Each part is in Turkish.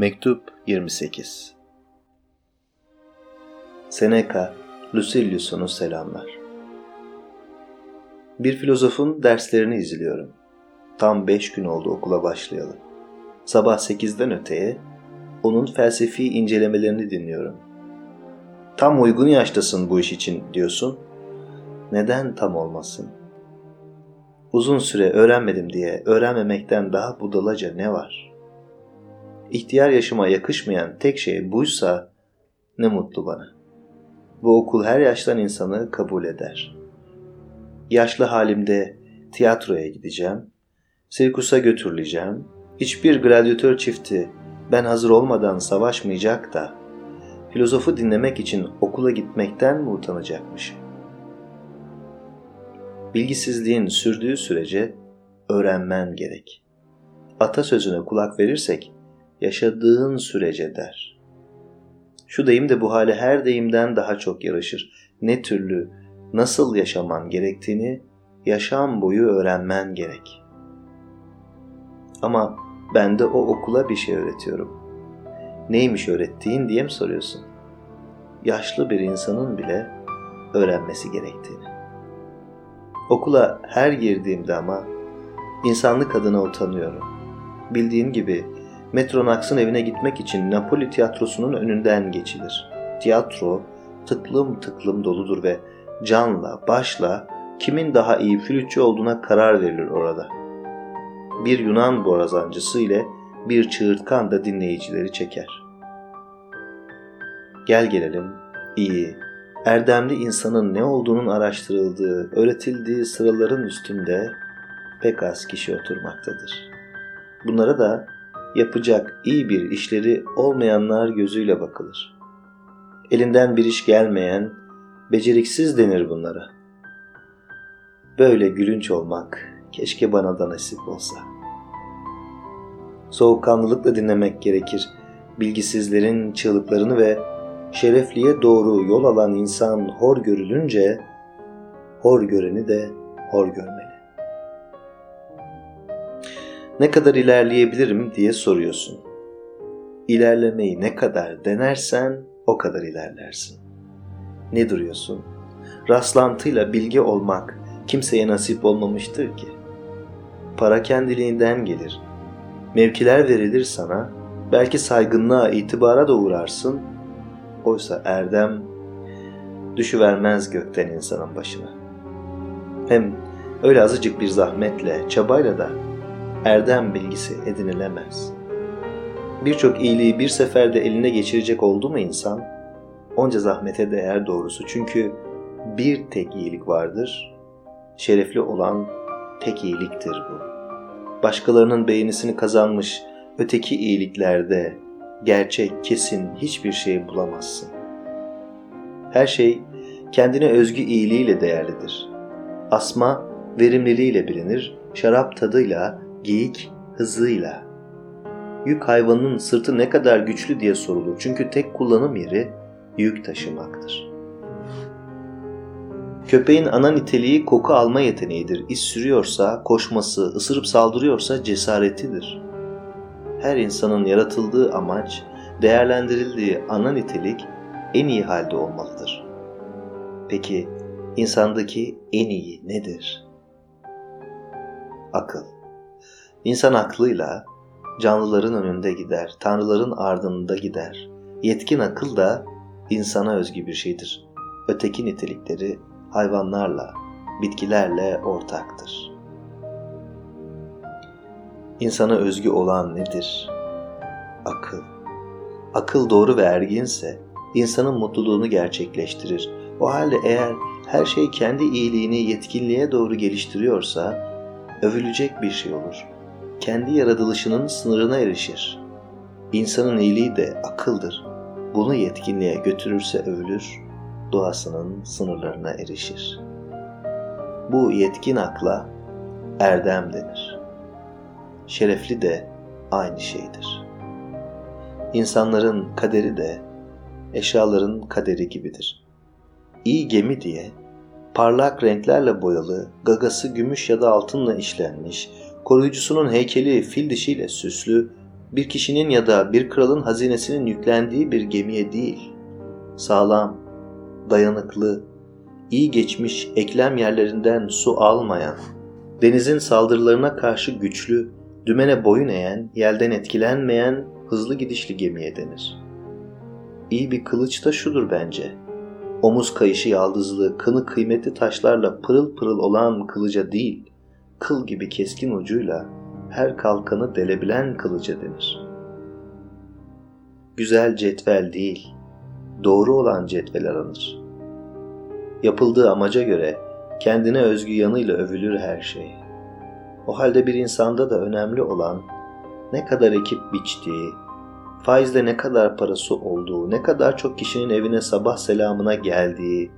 Mektup 28 Seneca, Lucilius'unu selamlar. Bir filozofun derslerini izliyorum. Tam beş gün oldu okula başlayalı. Sabah sekizden öteye onun felsefi incelemelerini dinliyorum. Tam uygun yaştasın bu iş için diyorsun. Neden tam olmasın? Uzun süre öğrenmedim diye öğrenmemekten daha budalaca ne var?'' İhtiyar yaşıma yakışmayan tek şey buysa ne mutlu bana. Bu okul her yaştan insanı kabul eder. Yaşlı halimde tiyatroya gideceğim, sirkusa götürüleceğim, hiçbir gladyatör çifti ben hazır olmadan savaşmayacak da filozofu dinlemek için okula gitmekten mi utanacakmışım? Bilgisizliğin sürdüğü sürece öğrenmen gerek. Atasözüne kulak verirsek yaşadığın sürece der. Şu deyim de bu hale her deyimden daha çok yaraşır. Ne türlü, nasıl yaşaman gerektiğini yaşam boyu öğrenmen gerek. Ama ben de o okula bir şey öğretiyorum. Neymiş öğrettiğin diye mi soruyorsun? Yaşlı bir insanın bile öğrenmesi gerektiğini. Okula her girdiğimde ama insanlık adına utanıyorum. Bildiğin gibi Metronax'ın evine gitmek için Napoli tiyatrosunun önünden geçilir. Tiyatro tıklım tıklım doludur ve canla, başla kimin daha iyi flütçü olduğuna karar verilir orada. Bir Yunan borazancısı ile bir çığırtkan da dinleyicileri çeker. Gel gelelim, iyi, erdemli insanın ne olduğunun araştırıldığı, öğretildiği sıraların üstünde pek az kişi oturmaktadır. Bunlara da yapacak iyi bir işleri olmayanlar gözüyle bakılır. Elinden bir iş gelmeyen, beceriksiz denir bunlara. Böyle gülünç olmak keşke bana da nasip olsa. Soğukkanlılıkla dinlemek gerekir bilgisizlerin çığlıklarını ve şerefliye doğru yol alan insan hor görülünce hor göreni de hor görmeli ne kadar ilerleyebilirim diye soruyorsun. İlerlemeyi ne kadar denersen o kadar ilerlersin. Ne duruyorsun? Rastlantıyla bilgi olmak kimseye nasip olmamıştır ki. Para kendiliğinden gelir. Mevkiler verilir sana, belki saygınlığa, itibara da uğrarsın. Oysa erdem düşüvermez gökten insanın başına. Hem öyle azıcık bir zahmetle, çabayla da erdem bilgisi edinilemez. Birçok iyiliği bir seferde eline geçirecek oldu mu insan, onca zahmete değer doğrusu. Çünkü bir tek iyilik vardır, şerefli olan tek iyiliktir bu. Başkalarının beğenisini kazanmış öteki iyiliklerde gerçek, kesin hiçbir şey bulamazsın. Her şey kendine özgü iyiliğiyle değerlidir. Asma verimliliğiyle bilinir, şarap tadıyla, geyik hızıyla. Yük hayvanının sırtı ne kadar güçlü diye sorulur. Çünkü tek kullanım yeri yük taşımaktır. Köpeğin ana niteliği koku alma yeteneğidir. İz sürüyorsa koşması, ısırıp saldırıyorsa cesaretidir. Her insanın yaratıldığı amaç, değerlendirildiği ana nitelik en iyi halde olmalıdır. Peki insandaki en iyi nedir? Akıl. İnsan aklıyla canlıların önünde gider, tanrıların ardında gider. Yetkin akıl da insana özgü bir şeydir. Öteki nitelikleri hayvanlarla, bitkilerle ortaktır. İnsana özgü olan nedir? Akıl. Akıl doğru ve erginse insanın mutluluğunu gerçekleştirir. O halde eğer her şey kendi iyiliğini yetkinliğe doğru geliştiriyorsa övülecek bir şey olur kendi yaratılışının sınırına erişir. İnsanın iyiliği de akıldır. Bunu yetkinliğe götürürse övülür, doğasının sınırlarına erişir. Bu yetkin akla erdem denir. Şerefli de aynı şeydir. İnsanların kaderi de eşyaların kaderi gibidir. İyi gemi diye parlak renklerle boyalı, gagası gümüş ya da altınla işlenmiş, koruyucusunun heykeli fil dişiyle süslü, bir kişinin ya da bir kralın hazinesinin yüklendiği bir gemiye değil, sağlam, dayanıklı, iyi geçmiş eklem yerlerinden su almayan, denizin saldırılarına karşı güçlü, dümene boyun eğen, yelden etkilenmeyen hızlı gidişli gemiye denir. İyi bir kılıç da şudur bence. Omuz kayışı yaldızlı, kını kıymetli taşlarla pırıl pırıl olan kılıca değil, kıl gibi keskin ucuyla her kalkanı delebilen kılıca denir. Güzel cetvel değil, doğru olan cetvel aranır. Yapıldığı amaca göre kendine özgü yanıyla övülür her şey. O halde bir insanda da önemli olan ne kadar ekip biçtiği, faizde ne kadar parası olduğu, ne kadar çok kişinin evine sabah selamına geldiği,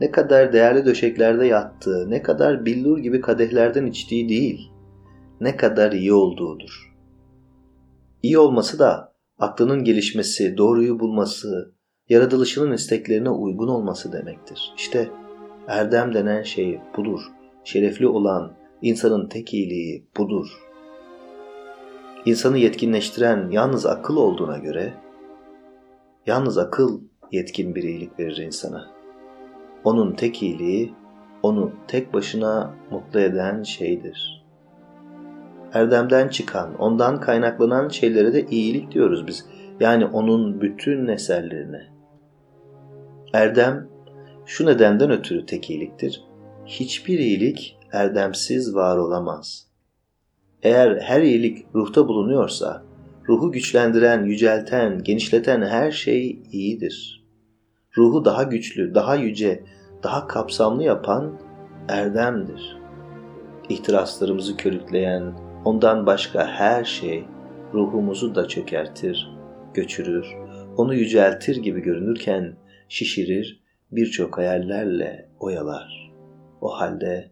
ne kadar değerli döşeklerde yattığı, ne kadar billur gibi kadehlerden içtiği değil, ne kadar iyi olduğudur. İyi olması da aklının gelişmesi, doğruyu bulması, yaratılışının isteklerine uygun olması demektir. İşte erdem denen şey budur. Şerefli olan insanın tek iyiliği budur. İnsanı yetkinleştiren yalnız akıl olduğuna göre yalnız akıl yetkin bir iyilik verir insana. Onun tek iyiliği onu tek başına mutlu eden şeydir. Erdemden çıkan, ondan kaynaklanan şeylere de iyilik diyoruz biz. Yani onun bütün eserlerine. Erdem şu nedenden ötürü tek iyiliktir. Hiçbir iyilik erdemsiz var olamaz. Eğer her iyilik ruhta bulunuyorsa, ruhu güçlendiren, yücelten, genişleten her şey iyidir. Ruhu daha güçlü, daha yüce, daha kapsamlı yapan erdemdir. İhtiraslarımızı körükleyen, ondan başka her şey ruhumuzu da çökertir, göçürür, onu yüceltir gibi görünürken şişirir, birçok hayallerle oyalar. O halde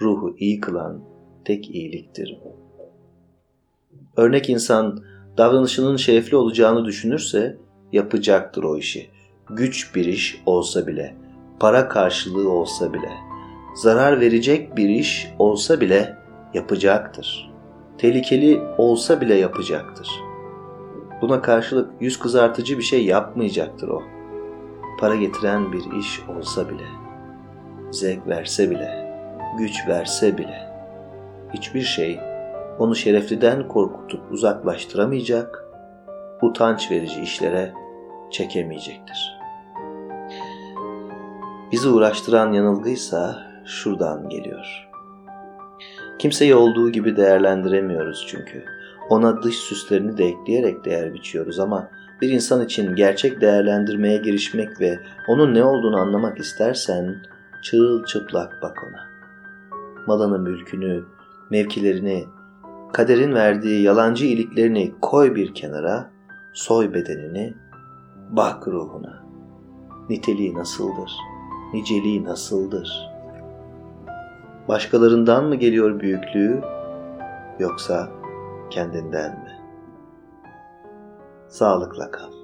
ruhu iyi kılan tek iyiliktir bu. Örnek insan davranışının şerefli olacağını düşünürse yapacaktır o işi. Güç bir iş olsa bile, para karşılığı olsa bile, zarar verecek bir iş olsa bile yapacaktır. Tehlikeli olsa bile yapacaktır. Buna karşılık yüz kızartıcı bir şey yapmayacaktır o. Para getiren bir iş olsa bile, zevk verse bile, güç verse bile, hiçbir şey onu şerefliden korkutup uzaklaştıramayacak, utanç verici işlere çekemeyecektir. Bizi uğraştıran yanılgıysa şuradan geliyor. Kimseyi olduğu gibi değerlendiremiyoruz çünkü. Ona dış süslerini de ekleyerek değer biçiyoruz ama bir insan için gerçek değerlendirmeye girişmek ve onun ne olduğunu anlamak istersen çırılçıplak bak ona. Malını, mülkünü, mevkilerini, kaderin verdiği yalancı iyiliklerini koy bir kenara, soy bedenini, bak ruhuna. Niteliği nasıldır? Niceliği nasıldır? Başkalarından mı geliyor büyüklüğü yoksa kendinden mi? Sağlıkla kal.